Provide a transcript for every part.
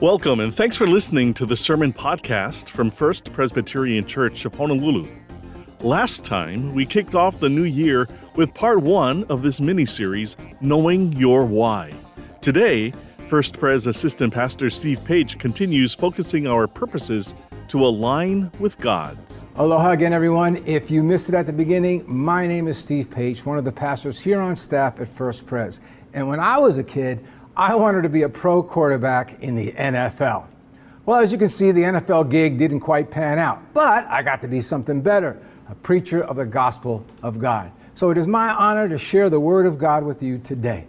Welcome and thanks for listening to the sermon podcast from First Presbyterian Church of Honolulu. Last time, we kicked off the new year with part one of this mini series, Knowing Your Why. Today, First Pres Assistant Pastor Steve Page continues focusing our purposes to align with God's. Aloha again, everyone. If you missed it at the beginning, my name is Steve Page, one of the pastors here on staff at First Pres. And when I was a kid, I wanted to be a pro quarterback in the NFL. Well, as you can see, the NFL gig didn't quite pan out, but I got to be something better a preacher of the gospel of God. So it is my honor to share the word of God with you today.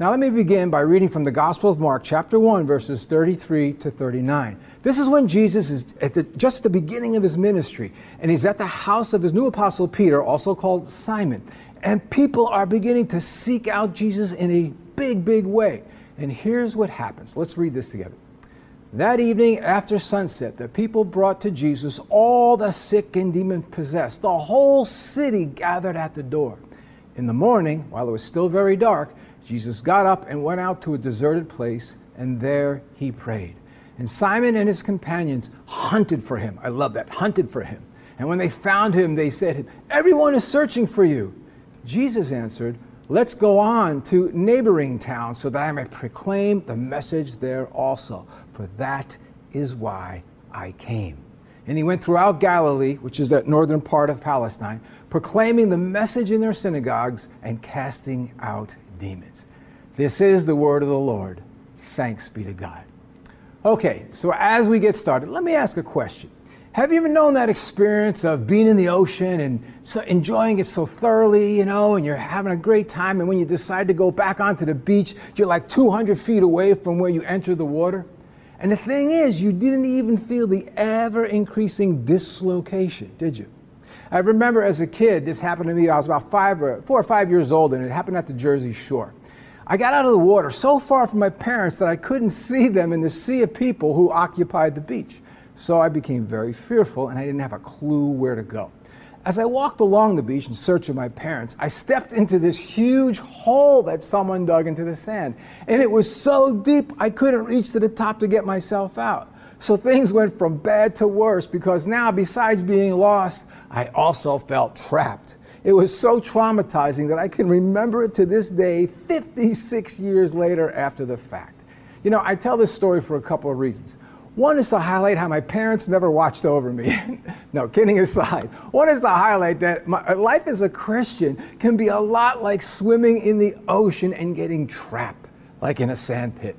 Now, let me begin by reading from the Gospel of Mark, chapter 1, verses 33 to 39. This is when Jesus is at the, just the beginning of his ministry, and he's at the house of his new apostle Peter, also called Simon. And people are beginning to seek out Jesus in a big, big way. And here's what happens. Let's read this together. That evening after sunset, the people brought to Jesus all the sick and demon possessed. The whole city gathered at the door. In the morning, while it was still very dark, Jesus got up and went out to a deserted place, and there he prayed. And Simon and his companions hunted for him. I love that, hunted for him. And when they found him, they said, Everyone is searching for you. Jesus answered, Let's go on to neighboring towns so that I may proclaim the message there also, for that is why I came. And he went throughout Galilee, which is that northern part of Palestine, proclaiming the message in their synagogues and casting out demons. This is the word of the Lord. Thanks be to God. Okay, so as we get started, let me ask a question. Have you ever known that experience of being in the ocean and so enjoying it so thoroughly, you know, and you're having a great time, and when you decide to go back onto the beach, you're like 200 feet away from where you enter the water? And the thing is, you didn't even feel the ever increasing dislocation, did you? I remember as a kid, this happened to me. I was about five or four or five years old, and it happened at the Jersey Shore. I got out of the water so far from my parents that I couldn't see them in the sea of people who occupied the beach. So I became very fearful and I didn't have a clue where to go. As I walked along the beach in search of my parents, I stepped into this huge hole that someone dug into the sand. And it was so deep I couldn't reach to the top to get myself out. So things went from bad to worse because now, besides being lost, I also felt trapped. It was so traumatizing that I can remember it to this day, 56 years later after the fact. You know, I tell this story for a couple of reasons. One is to highlight how my parents never watched over me. no, kidding aside. One is to highlight that my, uh, life as a Christian can be a lot like swimming in the ocean and getting trapped, like in a sand pit.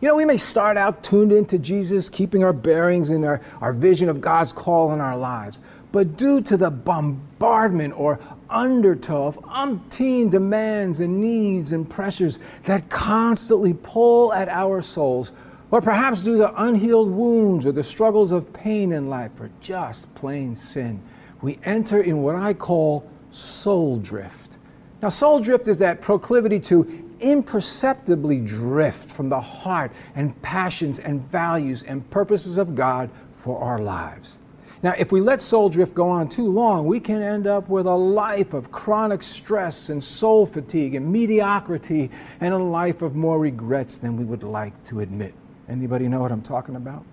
You know, we may start out tuned into Jesus, keeping our bearings and our, our vision of God's call in our lives. But due to the bombardment or undertow of umpteen demands and needs and pressures that constantly pull at our souls, or perhaps due to unhealed wounds or the struggles of pain in life or just plain sin, we enter in what I call soul drift. Now, soul drift is that proclivity to imperceptibly drift from the heart and passions and values and purposes of God for our lives. Now, if we let soul drift go on too long, we can end up with a life of chronic stress and soul fatigue and mediocrity and a life of more regrets than we would like to admit. Anybody know what I'm talking about?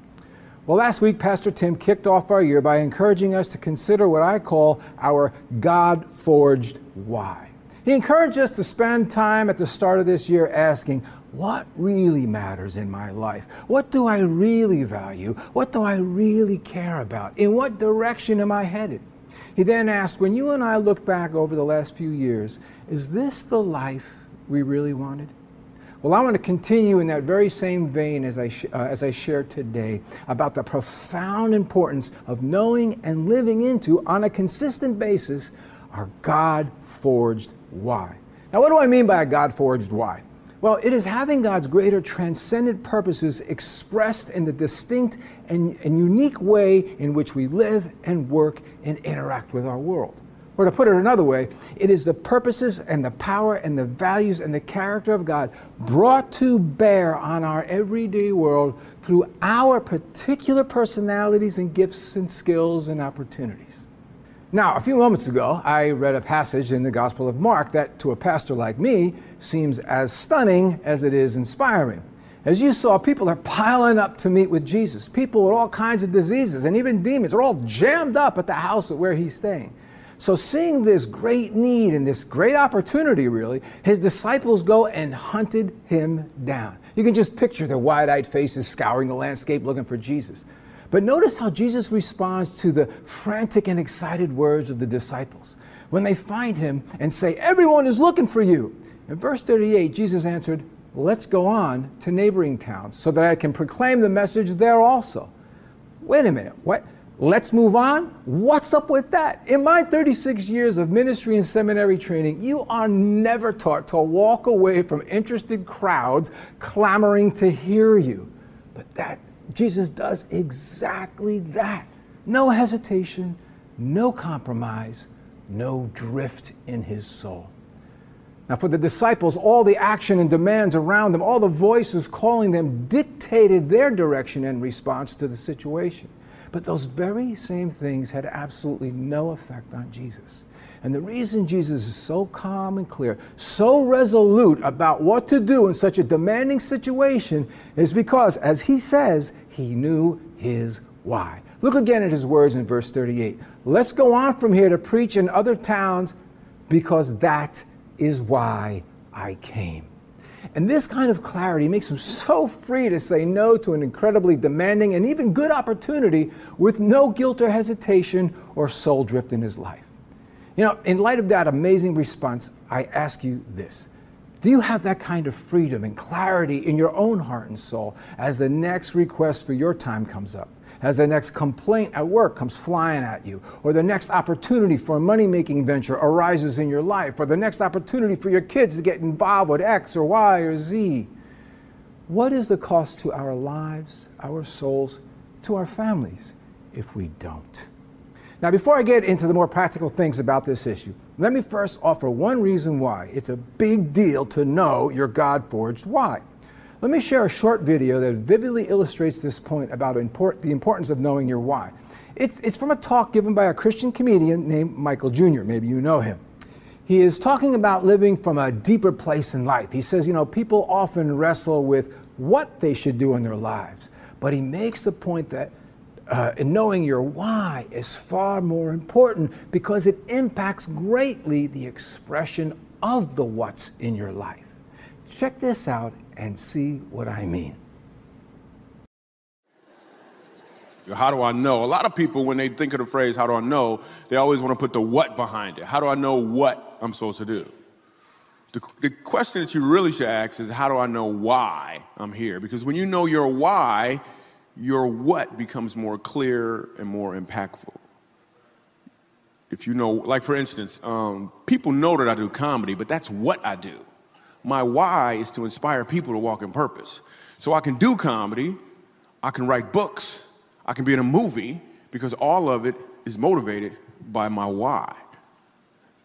Well, last week, Pastor Tim kicked off our year by encouraging us to consider what I call our God forged why. He encouraged us to spend time at the start of this year asking, what really matters in my life? What do I really value? What do I really care about? In what direction am I headed? He then asked, when you and I look back over the last few years, is this the life we really wanted? Well, I want to continue in that very same vein as I, uh, as I shared today about the profound importance of knowing and living into, on a consistent basis, our God forged why. Now, what do I mean by a God forged why? Well, it is having God's greater transcendent purposes expressed in the distinct and, and unique way in which we live and work and interact with our world. Or to put it another way, it is the purposes and the power and the values and the character of God brought to bear on our everyday world through our particular personalities and gifts and skills and opportunities. Now, a few moments ago, I read a passage in the Gospel of Mark that, to a pastor like me, seems as stunning as it is inspiring. As you saw, people are piling up to meet with Jesus. People with all kinds of diseases and even demons are all jammed up at the house where he's staying. So, seeing this great need and this great opportunity, really, his disciples go and hunted him down. You can just picture their wide eyed faces scouring the landscape looking for Jesus. But notice how Jesus responds to the frantic and excited words of the disciples when they find him and say, Everyone is looking for you. In verse 38, Jesus answered, Let's go on to neighboring towns so that I can proclaim the message there also. Wait a minute, what? Let's move on? What's up with that? In my 36 years of ministry and seminary training, you are never taught to walk away from interested crowds clamoring to hear you. But that Jesus does exactly that. No hesitation, no compromise, no drift in his soul. Now, for the disciples, all the action and demands around them, all the voices calling them, dictated their direction and response to the situation. But those very same things had absolutely no effect on Jesus. And the reason Jesus is so calm and clear, so resolute about what to do in such a demanding situation is because, as he says, he knew his why. Look again at his words in verse 38. Let's go on from here to preach in other towns because that is why I came. And this kind of clarity makes him so free to say no to an incredibly demanding and even good opportunity with no guilt or hesitation or soul drift in his life. You know, in light of that amazing response, I ask you this Do you have that kind of freedom and clarity in your own heart and soul as the next request for your time comes up? As the next complaint at work comes flying at you, or the next opportunity for a money making venture arises in your life, or the next opportunity for your kids to get involved with X or Y or Z. What is the cost to our lives, our souls, to our families if we don't? Now, before I get into the more practical things about this issue, let me first offer one reason why it's a big deal to know your God forged why. Let me share a short video that vividly illustrates this point about import, the importance of knowing your why. It's, it's from a talk given by a Christian comedian named Michael Jr. Maybe you know him. He is talking about living from a deeper place in life. He says, you know, people often wrestle with what they should do in their lives, but he makes the point that uh, knowing your why is far more important because it impacts greatly the expression of the what's in your life. Check this out and see what I mean. How do I know? A lot of people, when they think of the phrase, how do I know, they always want to put the what behind it. How do I know what I'm supposed to do? The, the question that you really should ask is, how do I know why I'm here? Because when you know your why, your what becomes more clear and more impactful. If you know, like for instance, um, people know that I do comedy, but that's what I do. My why is to inspire people to walk in purpose. So I can do comedy, I can write books, I can be in a movie because all of it is motivated by my why.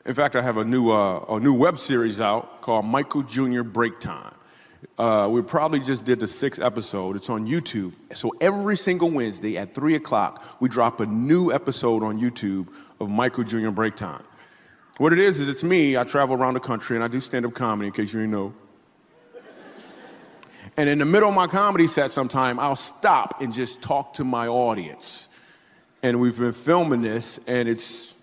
In fact, I have a new, uh, a new web series out called Michael Jr. Break Time. Uh, we probably just did the sixth episode. It's on YouTube. So every single Wednesday at 3 o'clock, we drop a new episode on YouTube of Michael Jr. Break Time. What it is, is it's me. I travel around the country and I do stand up comedy, in case you didn't know. And in the middle of my comedy set, sometime I'll stop and just talk to my audience. And we've been filming this, and it's,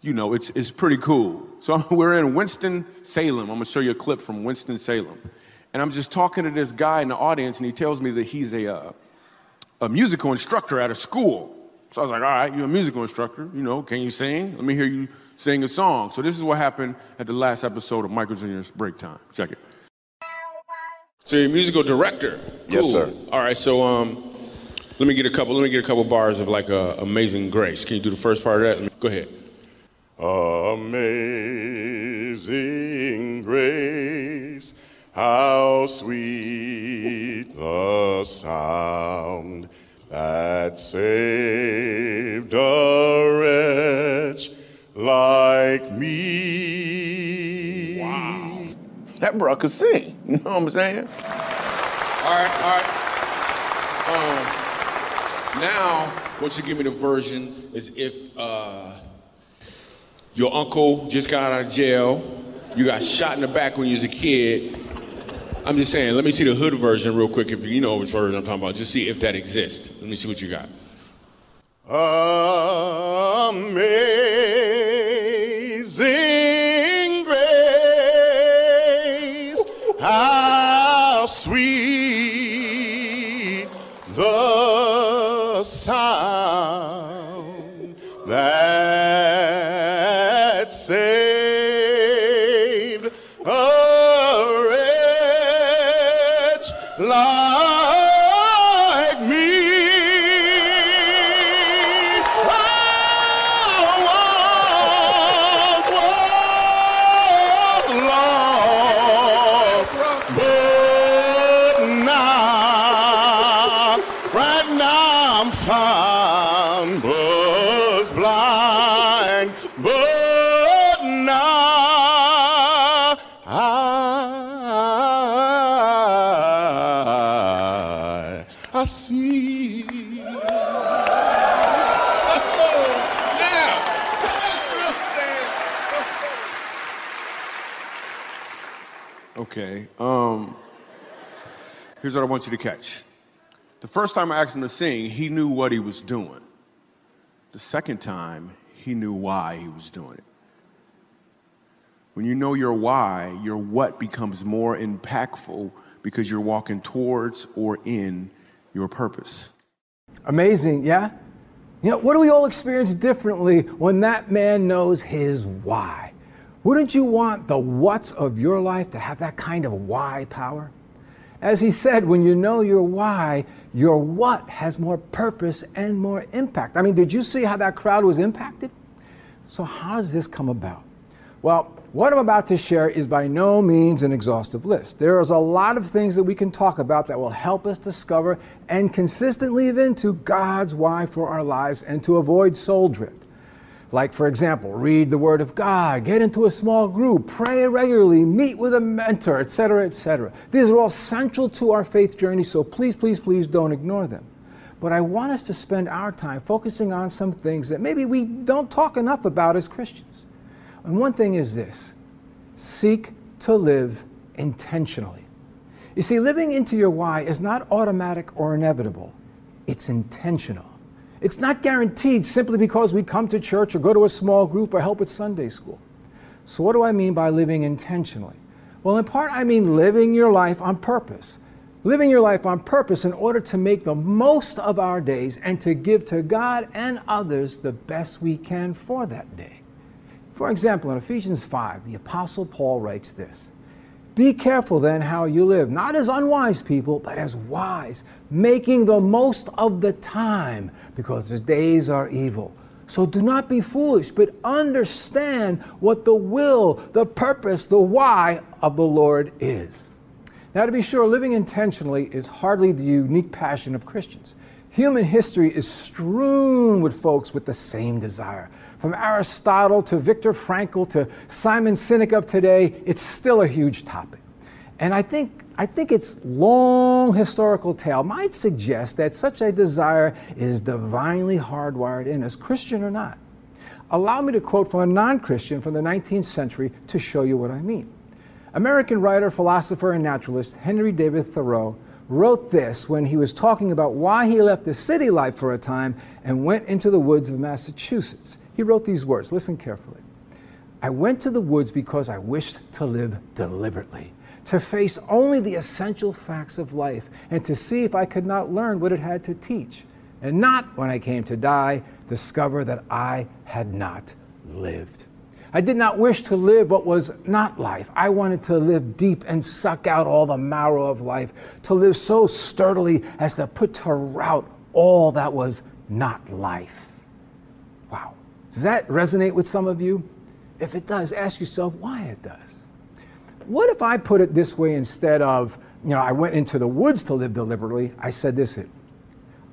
you know, it's, it's pretty cool. So we're in Winston-Salem. I'm gonna show you a clip from Winston-Salem. And I'm just talking to this guy in the audience, and he tells me that he's a, uh, a musical instructor at a school. So I was like, all right, you're a musical instructor, you know, can you sing? Let me hear you sing a song. So this is what happened at the last episode of Michael Jr.'s Break Time. Check it. So you're a musical director. Cool. Yes, sir. All right, so um, let me get a couple. Let me get a couple bars of like uh, "Amazing Grace." Can you do the first part of that? Me, go ahead. Amazing grace, how sweet the sound that saved That bro could sing. You know what I'm saying? All right, all right. Um, now, what you give me the version is if uh, your uncle just got out of jail, you got shot in the back when you was a kid. I'm just saying, let me see the hood version real quick. If you know which version I'm talking about, just see if that exists. Let me see what you got. Amazing what I want you to catch. The first time I asked him to sing, he knew what he was doing. The second time, he knew why he was doing it. When you know your why, your what becomes more impactful because you're walking towards or in your purpose. Amazing, yeah? You know, what do we all experience differently when that man knows his why? Wouldn't you want the what's of your life to have that kind of why power? As he said, when you know your why, your what has more purpose and more impact. I mean, did you see how that crowd was impacted? So, how does this come about? Well, what I'm about to share is by no means an exhaustive list. There is a lot of things that we can talk about that will help us discover and consistently live into God's why for our lives and to avoid soul drift. Like, for example, read the Word of God, get into a small group, pray regularly, meet with a mentor, etc., etc. These are all central to our faith journey, so please, please, please don't ignore them. But I want us to spend our time focusing on some things that maybe we don't talk enough about as Christians. And one thing is this seek to live intentionally. You see, living into your why is not automatic or inevitable, it's intentional. It's not guaranteed simply because we come to church or go to a small group or help with Sunday school. So, what do I mean by living intentionally? Well, in part, I mean living your life on purpose. Living your life on purpose in order to make the most of our days and to give to God and others the best we can for that day. For example, in Ephesians 5, the Apostle Paul writes this Be careful then how you live, not as unwise people, but as wise, making the most of the time, because the days are evil. So do not be foolish, but understand what the will, the purpose, the why of the Lord is. Now, to be sure, living intentionally is hardly the unique passion of Christians. Human history is strewn with folks with the same desire. From Aristotle to Viktor Frankl to Simon Sinek of today, it's still a huge topic. And I think, I think its long historical tale might suggest that such a desire is divinely hardwired in us, Christian or not. Allow me to quote from a non Christian from the 19th century to show you what I mean. American writer, philosopher, and naturalist Henry David Thoreau wrote this when he was talking about why he left the city life for a time and went into the woods of Massachusetts. He wrote these words listen carefully. I went to the woods because I wished to live deliberately, to face only the essential facts of life, and to see if I could not learn what it had to teach, and not, when I came to die, discover that I had not lived. I did not wish to live what was not life. I wanted to live deep and suck out all the marrow of life, to live so sturdily as to put to rout all that was not life. Does that resonate with some of you? If it does, ask yourself why it does. What if I put it this way instead of, you know, I went into the woods to live deliberately? I said this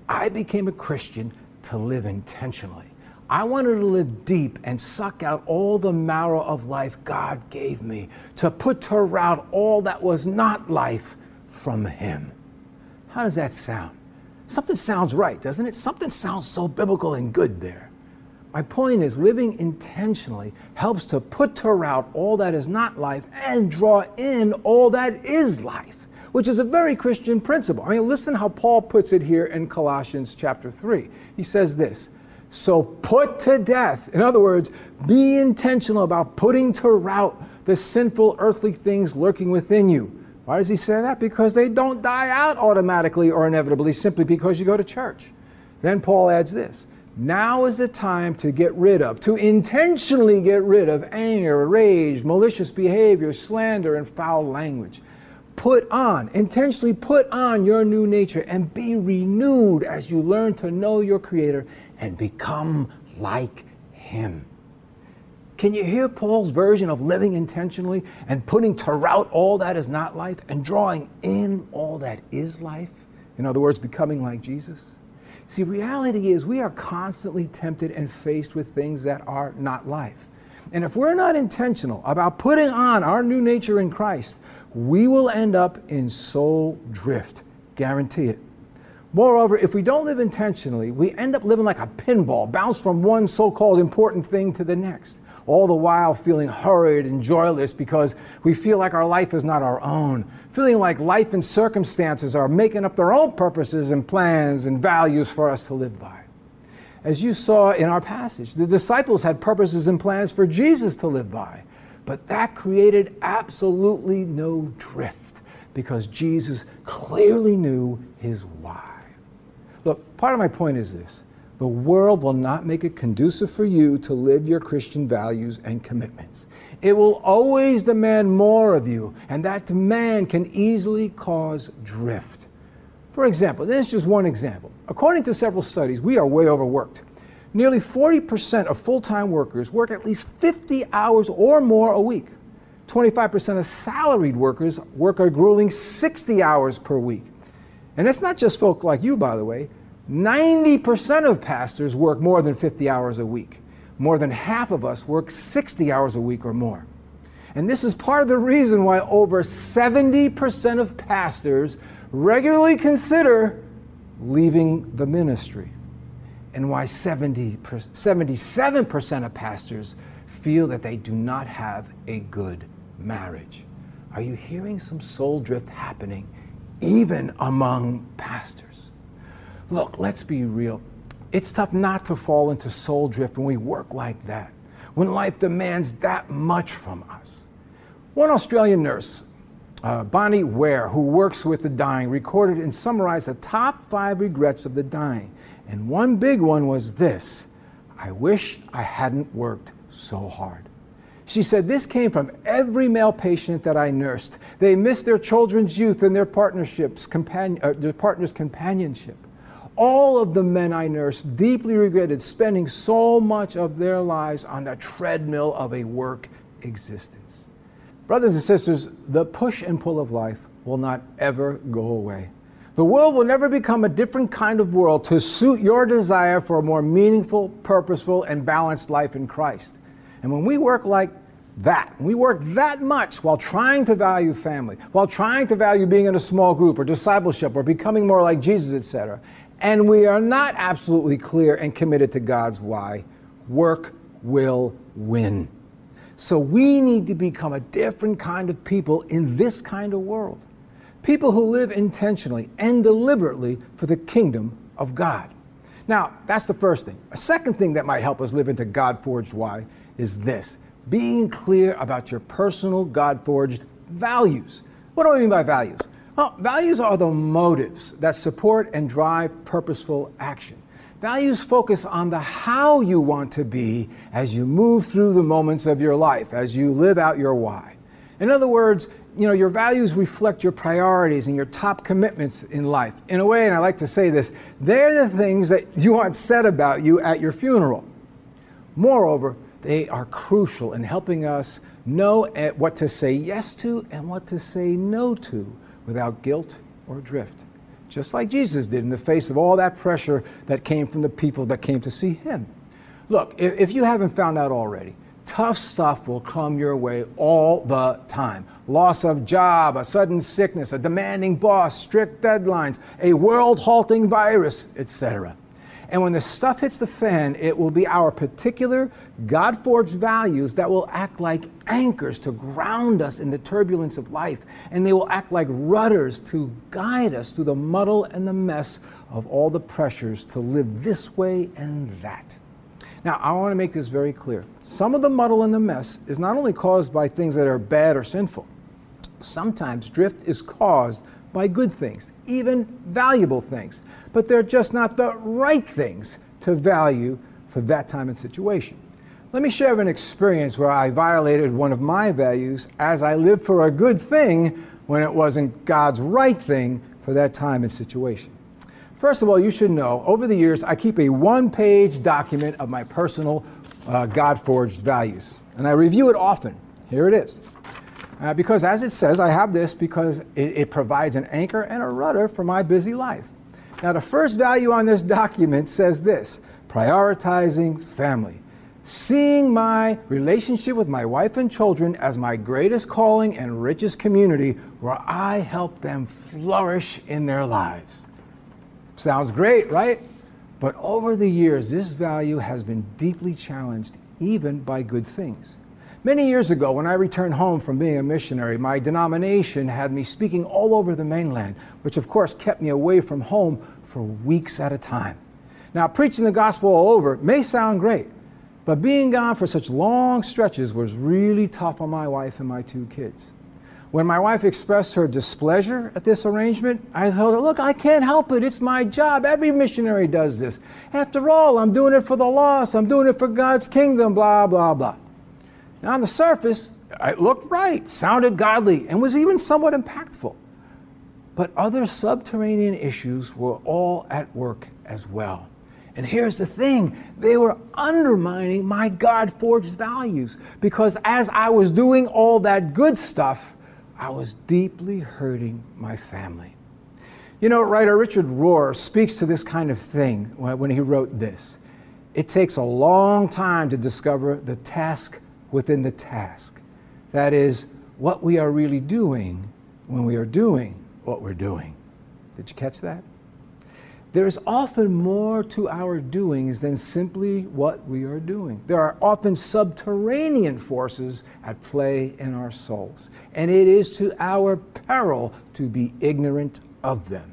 I became a Christian to live intentionally. I wanted to live deep and suck out all the marrow of life God gave me, to put to rout all that was not life from Him. How does that sound? Something sounds right, doesn't it? Something sounds so biblical and good there. My point is, living intentionally helps to put to rout all that is not life and draw in all that is life. which is a very Christian principle. I mean, listen how Paul puts it here in Colossians chapter 3. He says this So put to death, in other words, be intentional about putting to rout the sinful earthly things lurking within you. Why does he say that? Because they don't die out automatically or inevitably simply because you go to church. Then Paul adds this now is the time to get rid of, to intentionally get rid of anger, rage, malicious behavior, slander, and foul language. Put on, intentionally put on your new nature and be renewed as you learn to know your Creator and become like Him. Can you hear Paul's version of living intentionally and putting to rout all that is not life and drawing in all that is life? In other words, becoming like Jesus? See, reality is we are constantly tempted and faced with things that are not life. And if we're not intentional about putting on our new nature in Christ, we will end up in soul drift. Guarantee it. Moreover, if we don't live intentionally, we end up living like a pinball, bounced from one so called important thing to the next all the while feeling hurried and joyless because we feel like our life is not our own, feeling like life and circumstances are making up their own purposes and plans and values for us to live by. As you saw in our passage, the disciples had purposes and plans for Jesus to live by, but that created absolutely no drift because Jesus clearly knew his why. Look, part of my point is this the world will not make it conducive for you to live your Christian values and commitments. It will always demand more of you, and that demand can easily cause drift. For example, this is just one example. According to several studies, we are way overworked. Nearly 40% of full time workers work at least 50 hours or more a week. 25% of salaried workers work a grueling 60 hours per week. And it's not just folk like you, by the way. 90% of pastors work more than 50 hours a week. More than half of us work 60 hours a week or more. And this is part of the reason why over 70% of pastors regularly consider leaving the ministry, and why 70, 77% of pastors feel that they do not have a good marriage. Are you hearing some soul drift happening even among pastors? Look, let's be real. It's tough not to fall into soul drift when we work like that, when life demands that much from us. One Australian nurse, uh, Bronnie Ware, who works with the dying, recorded and summarized the top five regrets of the dying. And one big one was this I wish I hadn't worked so hard. She said, This came from every male patient that I nursed. They missed their children's youth and their partnerships, companion, uh, their partner's companionship. All of the men I nursed deeply regretted spending so much of their lives on the treadmill of a work existence. Brothers and sisters, the push and pull of life will not ever go away. The world will never become a different kind of world to suit your desire for a more meaningful, purposeful, and balanced life in Christ. And when we work like that, we work that much while trying to value family, while trying to value being in a small group or discipleship or becoming more like Jesus, etc and we are not absolutely clear and committed to God's why, work will win. So we need to become a different kind of people in this kind of world. People who live intentionally and deliberately for the kingdom of God. Now, that's the first thing. A second thing that might help us live into God forged why is this being clear about your personal God forged values. What do I mean by values? Well, values are the motives that support and drive purposeful action. Values focus on the how you want to be as you move through the moments of your life, as you live out your why. In other words, you know, your values reflect your priorities and your top commitments in life. In a way, and I like to say this, they're the things that you want said about you at your funeral. Moreover, they are crucial in helping us know what to say yes to and what to say no to without guilt or drift, just like Jesus did in the face of all that pressure that came from the people that came to see him. Look, if you haven't found out already, tough stuff will come your way all the time. Loss of job, a sudden sickness, a demanding boss, strict deadlines, a world halting virus, etc. And when the stuff hits the fan, it will be our particular God forged values that will act like anchors to ground us in the turbulence of life. And they will act like rudders to guide us through the muddle and the mess of all the pressures to live this way and that. Now, I want to make this very clear. Some of the muddle and the mess is not only caused by things that are bad or sinful, sometimes drift is caused by good things, even valuable things, but they're just not the right things to value for that time and situation. Let me share an experience where I violated one of my values as I lived for a good thing when it wasn't God's right thing for that time and situation. First of all, you should know over the years, I keep a one page document of my personal uh, God forged values, and I review it often. Here it is. Uh, because, as it says, I have this because it, it provides an anchor and a rudder for my busy life. Now, the first value on this document says this prioritizing family. Seeing my relationship with my wife and children as my greatest calling and richest community where I help them flourish in their lives. Sounds great, right? But over the years, this value has been deeply challenged, even by good things. Many years ago, when I returned home from being a missionary, my denomination had me speaking all over the mainland, which of course kept me away from home for weeks at a time. Now, preaching the gospel all over may sound great, but being gone for such long stretches was really tough on my wife and my two kids. When my wife expressed her displeasure at this arrangement, I told her, Look, I can't help it. It's my job. Every missionary does this. After all, I'm doing it for the lost. I'm doing it for God's kingdom, blah, blah, blah. On the surface, it looked right, sounded godly, and was even somewhat impactful. But other subterranean issues were all at work as well. And here's the thing they were undermining my God forged values because as I was doing all that good stuff, I was deeply hurting my family. You know, writer Richard Rohr speaks to this kind of thing when he wrote this. It takes a long time to discover the task within the task. That is, what we are really doing when we are doing what we're doing. Did you catch that? There is often more to our doings than simply what we are doing. There are often subterranean forces at play in our souls, and it is to our peril to be ignorant of them.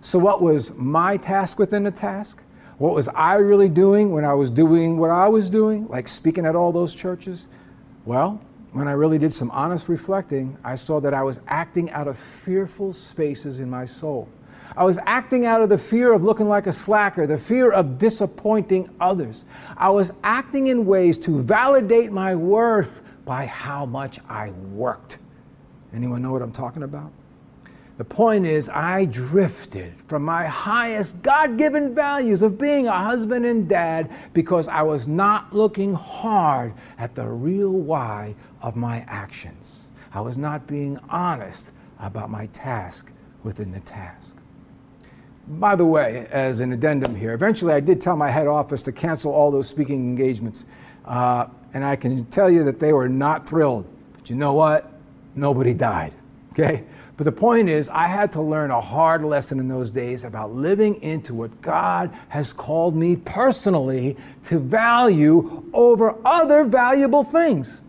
So, what was my task within the task? What was I really doing when I was doing what I was doing, like speaking at all those churches? Well, when I really did some honest reflecting, I saw that I was acting out of fearful spaces in my soul. I was acting out of the fear of looking like a slacker, the fear of disappointing others. I was acting in ways to validate my worth by how much I worked. Anyone know what I'm talking about? The point is, I drifted from my highest God given values of being a husband and dad because I was not looking hard at the real why of my actions. I was not being honest about my task within the task. By the way, as an addendum here, eventually I did tell my head office to cancel all those speaking engagements. Uh, and I can tell you that they were not thrilled. But you know what? Nobody died. Okay? But the point is, I had to learn a hard lesson in those days about living into what God has called me personally to value over other valuable things.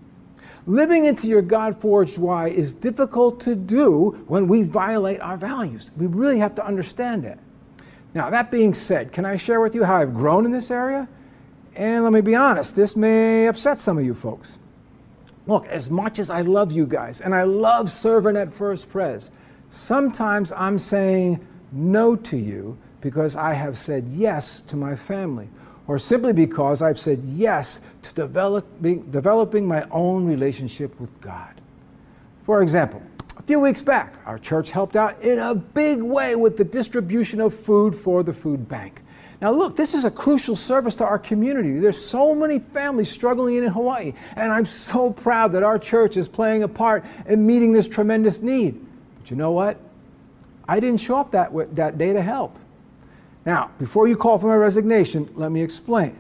Living into your God forged why is difficult to do when we violate our values. We really have to understand that. Now, that being said, can I share with you how I've grown in this area? And let me be honest, this may upset some of you folks. Look, as much as I love you guys and I love serving at First Pres, sometimes I'm saying no to you because I have said yes to my family, or simply because I've said yes to developing, developing my own relationship with God. For example, a few weeks back, our church helped out in a big way with the distribution of food for the food bank. Now, look, this is a crucial service to our community. There's so many families struggling in Hawaii, and I'm so proud that our church is playing a part in meeting this tremendous need. But you know what? I didn't show up that, that day to help. Now, before you call for my resignation, let me explain.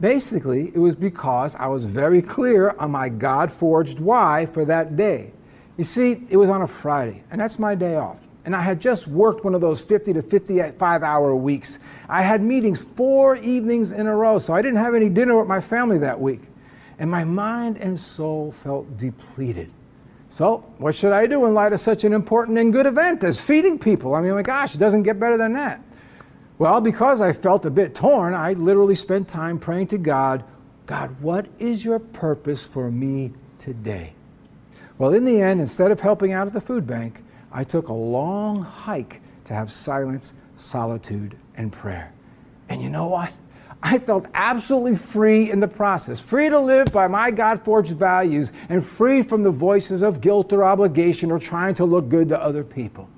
Basically, it was because I was very clear on my God forged why for that day. You see, it was on a Friday, and that's my day off. And I had just worked one of those 50 to 55 hour weeks. I had meetings four evenings in a row, so I didn't have any dinner with my family that week. And my mind and soul felt depleted. So, what should I do in light of such an important and good event as feeding people? I mean, my gosh, it doesn't get better than that. Well, because I felt a bit torn, I literally spent time praying to God God, what is your purpose for me today? Well, in the end, instead of helping out at the food bank, I took a long hike to have silence, solitude, and prayer. And you know what? I felt absolutely free in the process, free to live by my God forged values and free from the voices of guilt or obligation or trying to look good to other people.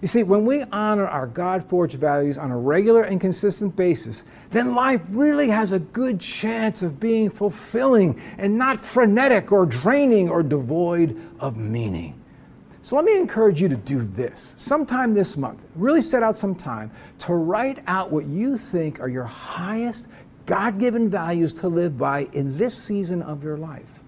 You see, when we honor our God forged values on a regular and consistent basis, then life really has a good chance of being fulfilling and not frenetic or draining or devoid of meaning. So let me encourage you to do this sometime this month. Really set out some time to write out what you think are your highest God given values to live by in this season of your life.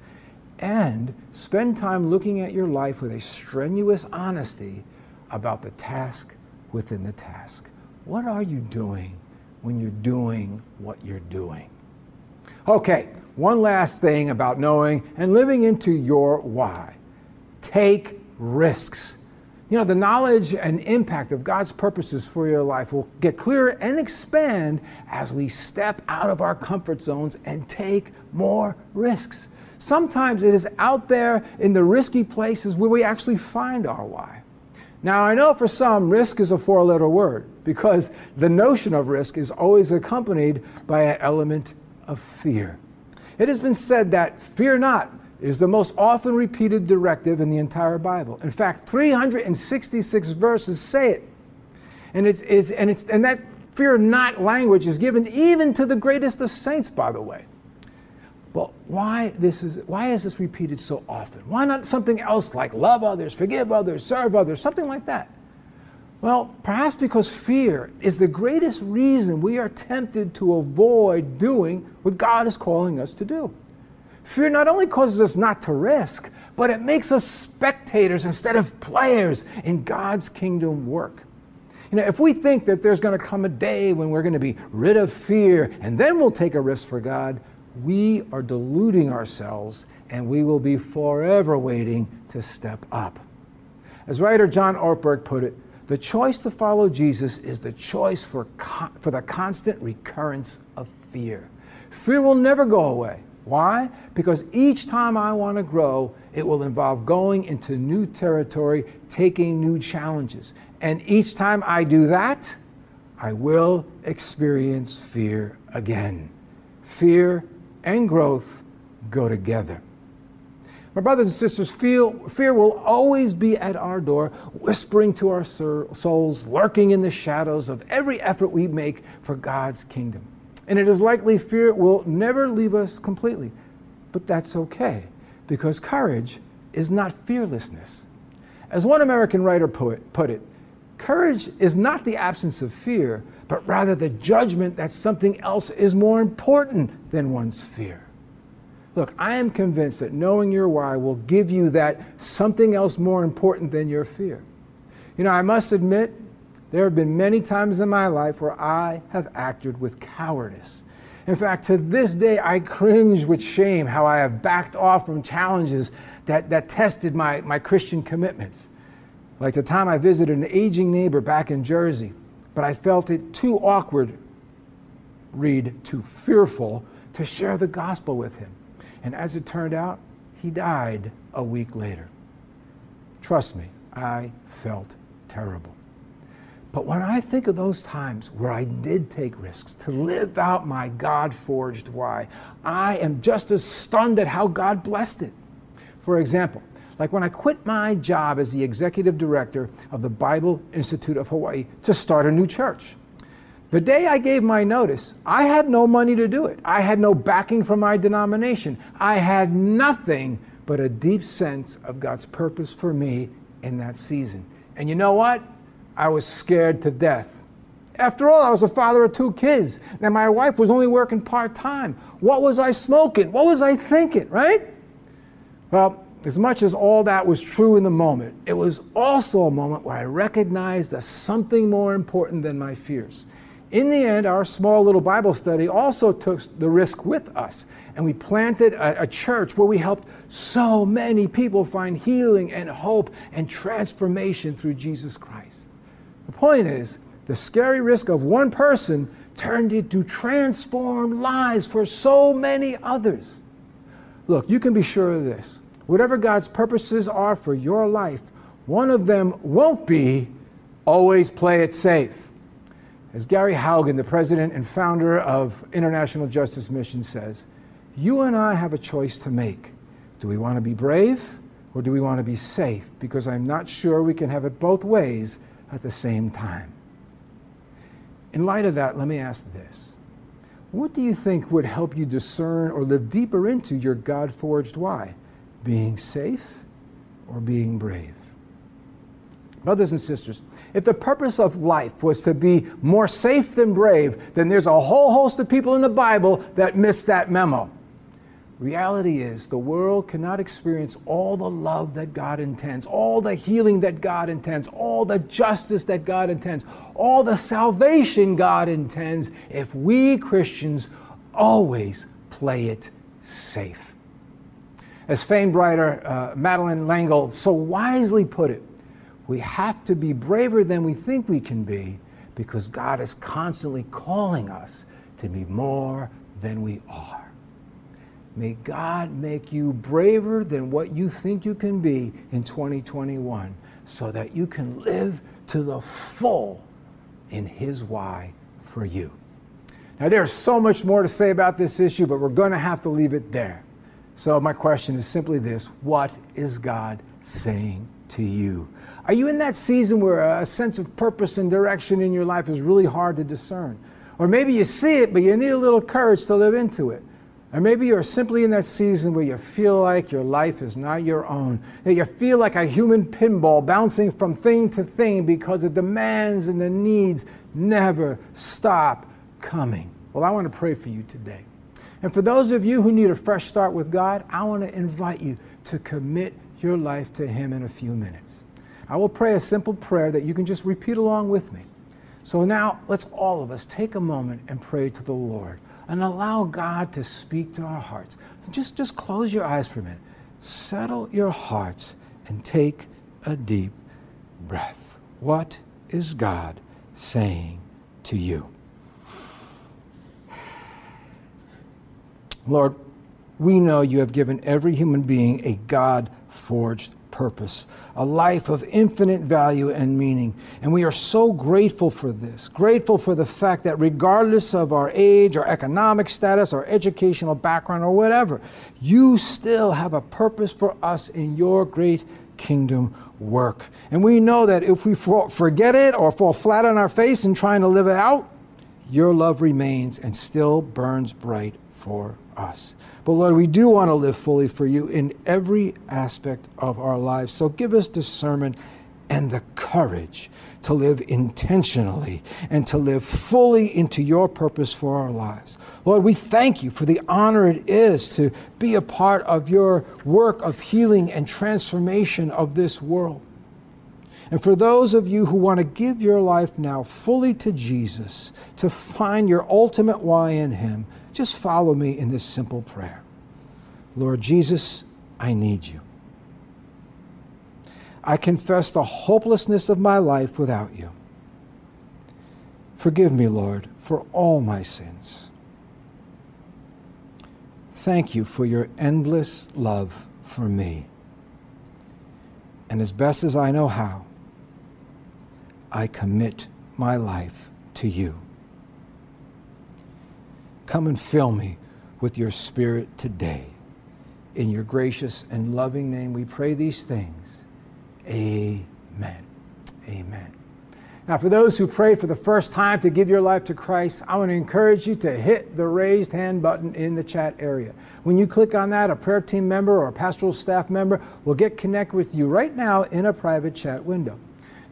And spend time looking at your life with a strenuous honesty about the task within the task. What are you doing when you're doing what you're doing? Okay, one last thing about knowing and living into your why. Take risks. You know, the knowledge and impact of God's purposes for your life will get clearer and expand as we step out of our comfort zones and take more risks. Sometimes it is out there in the risky places where we actually find our why. Now, I know for some, risk is a four letter word because the notion of risk is always accompanied by an element of fear. It has been said that fear not is the most often repeated directive in the entire Bible. In fact, 366 verses say it. And, it's, it's, and, it's, and that fear not language is given even to the greatest of saints, by the way. But why this is why is this repeated so often? Why not something else like love others, forgive others, serve others, something like that? Well, perhaps because fear is the greatest reason we are tempted to avoid doing what God is calling us to do. Fear not only causes us not to risk, but it makes us spectators instead of players in God's kingdom work. You know, if we think that there's going to come a day when we're going to be rid of fear and then we'll take a risk for God, we are deluding ourselves and we will be forever waiting to step up. As writer John Ortberg put it, the choice to follow Jesus is the choice for, for the constant recurrence of fear. Fear will never go away. Why? Because each time I want to grow, it will involve going into new territory, taking new challenges. And each time I do that, I will experience fear again. Fear and growth go together. My brothers and sisters, feel, fear will always be at our door, whispering to our souls, lurking in the shadows of every effort we make for God's kingdom. And it is likely fear will never leave us completely. But that's okay, because courage is not fearlessness. As one American writer poet put it, courage is not the absence of fear, but rather the judgment that something else is more important than one's fear. Look, I am convinced that knowing your why will give you that something else more important than your fear. You know, I must admit, there have been many times in my life where I have acted with cowardice. In fact, to this day, I cringe with shame how I have backed off from challenges that, that tested my, my Christian commitments. Like the time I visited an aging neighbor back in Jersey but I felt it too awkward, read, too fearful to share the gospel with him. And as it turned out, he died a week later. Trust me, I felt terrible. But when I think of those times where I did take risks to live out my God forged why, I am just as stunned at how God blessed it. For example, like when I quit my job as the executive director of the Bible Institute of Hawaii to start a new church. The day I gave my notice, I had no money to do it. I had no backing from my denomination. I had nothing but a deep sense of God's purpose for me in that season. And you know what? I was scared to death. After all, I was a father of two kids, and my wife was only working part time. What was I smoking? What was I thinking, right? Well, as much as all that was true in the moment, it was also a moment where I recognized that something more important than my fears. In the end, our small little Bible study also took the risk with us, and we planted a, a, church where we helped so many people find healing and hope and transformation through Jesus Christ. Point is, the scary risk of one person turned into transformed lives for so many others. Look, you can be sure of this. Whatever God's purposes are for your life, one of them won't be always play it safe. As Gary Haugen, the president and founder of International Justice Mission, says, you and I have a choice to make. Do we want to be brave or do we want to be safe? Because I'm not sure we can have it both ways at the same time. In light of that, let me ask this What do you think would help you discern or live deeper into your God forged why? Being safe or being brave? Brothers and sisters, if the purpose of life was to be more safe than brave, then there's a whole host of people in the Bible that missed that memo. Reality is, the world cannot experience all the love that God intends, all the healing that God intends, all the justice that God intends, all the salvation God intends if we Christians always play it safe. As famed writer uh, Madeleine L'Engle so wisely put it, we have to be braver than we think we can be because God is constantly calling us to be more than we are. May God make you braver than what you think you can be in 2021 so that you can live to the full in His why for you. Now, there's so much more to say about this issue, but we're going to have to leave it there. So, my question is simply this What is God saying to you? Are you in that season where a sense of purpose and direction in your life is really hard to discern? Or maybe you see it, but you need a little courage to live into it. Or maybe you're simply in that season where you feel like your life is not your own, that you feel like a human pinball bouncing from thing to thing because the demands and the needs never stop coming. Well, I want to pray for you today. And for those of you who need a fresh start with God, I want to invite you to commit your life to Him in a few minutes. I will pray a simple prayer that you can just repeat along with me. So now let's all of us take a moment and pray to the Lord and allow God to speak to our hearts. Just, just close your eyes for a minute. Settle your hearts and take a deep breath. What is God saying to you? Lord, we know you have given every human being a God forged purpose, a life of infinite value and meaning. And we are so grateful for this, grateful for the fact that regardless of our age, our economic status, our educational background, or whatever, you still have a purpose for us in your great kingdom work. And we know that if we forget it or fall flat on our face in trying to live it out, your love remains and still burns bright for us. But Lord, we do want to live fully for you in every aspect of our lives. So give us discernment and the courage to live intentionally and to live fully into your purpose for our lives. Lord, we thank you for the honor it is to be a part of your work of healing and transformation of this world. And for those of you who want to give your life now fully to Jesus, to find your ultimate why in Him, just follow me in this simple prayer Lord Jesus, I need you. I confess the hopelessness of my life without you. Forgive me, Lord, for all my sins. Thank you for your endless love for me. And as best as I know how, I commit my life to you. Come and fill me with your Spirit today. In your gracious and loving name, we pray these things. Amen. Amen. Now, for those who prayed for the first time to give your life to Christ, I want to encourage you to hit the raised hand button in the chat area. When you click on that, a prayer team member or a pastoral staff member will get connect with you right now in a private chat window.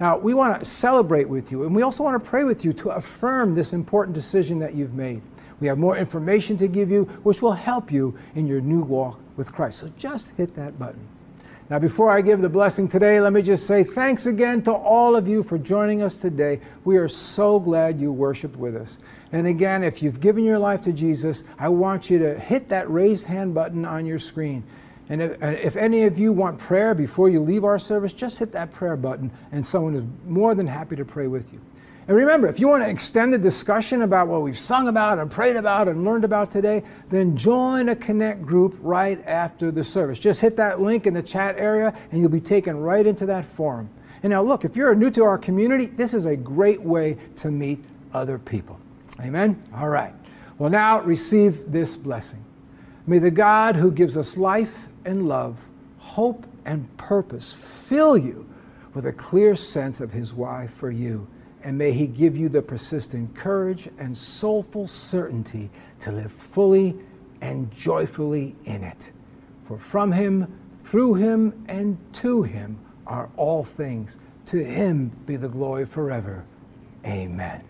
Now, we want to celebrate with you, and we also want to pray with you to affirm this important decision that you've made. We have more information to give you, which will help you in your new walk with Christ. So just hit that button. Now, before I give the blessing today, let me just say thanks again to all of you for joining us today. We are so glad you worshiped with us. And again, if you've given your life to Jesus, I want you to hit that raised hand button on your screen. And if, if, any of you want prayer before you leave our service, just hit that prayer button, and someone is more than happy to pray with you. And remember, if you want to extend the discussion about what we've sung about and prayed about and learned about today, then join a Connect group right after the service. Just hit that link in the chat area and you'll be taken right into that forum. And now, look, if you're new to our community, this is a great way to meet other people. Amen? All right. Well, now receive this blessing. May the God who gives us life and love, hope and purpose fill you with a clear sense of his why for you and may He give you the persistent courage and soulful certainty to live fully and joyfully in it. For from Him, through Him, and to Him are all things. To Him be the glory forever. Amen.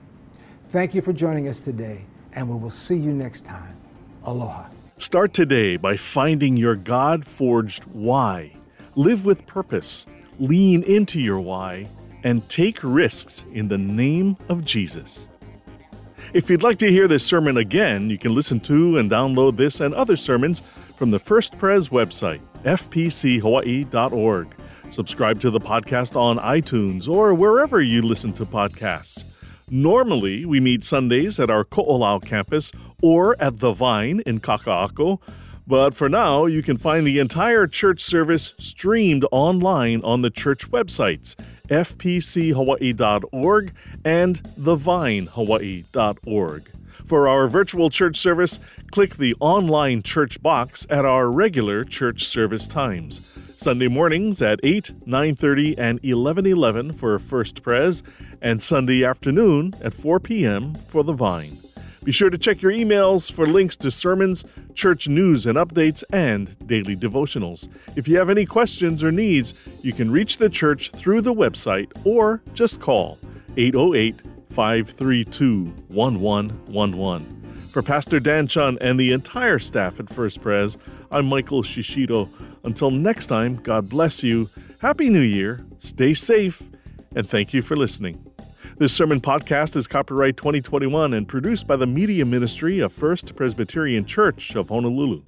Thank you for joining us today, and we will see you next time. Aloha. Start today by finding your God forged why. Live with purpose. Lean into your why and take risks in the name of Jesus. If you'd like to hear this sermon again, you can listen to and download this and other sermons from the First Pres website, fpchawaii.org. Subscribe to the podcast on iTunes or wherever you listen to podcasts. Normally, we meet Sundays at our Ko'olau campus or at The Vine in Kaka'ako, but for now, you can find the entire church service streamed online on the church websites fpchawaii.org and thevinehawaii.org. For our virtual church service, click the online church box at our regular church service times. Sunday mornings at 8, 9:30 and 11:11 for First Pres and Sunday afternoon at 4 p.m. for the Vine. Be sure to check your emails for links to sermons, church news and updates, and daily devotionals. If you have any questions or needs, you can reach the church through the website or just call 808 532 1111. For Pastor Dan Chun and the entire staff at First Pres, I'm Michael Shishido. Until next time, God bless you. Happy New Year, stay safe, and thank you for listening. This sermon podcast is copyright 2021 and produced by the Media Ministry of First Presbyterian Church of Honolulu.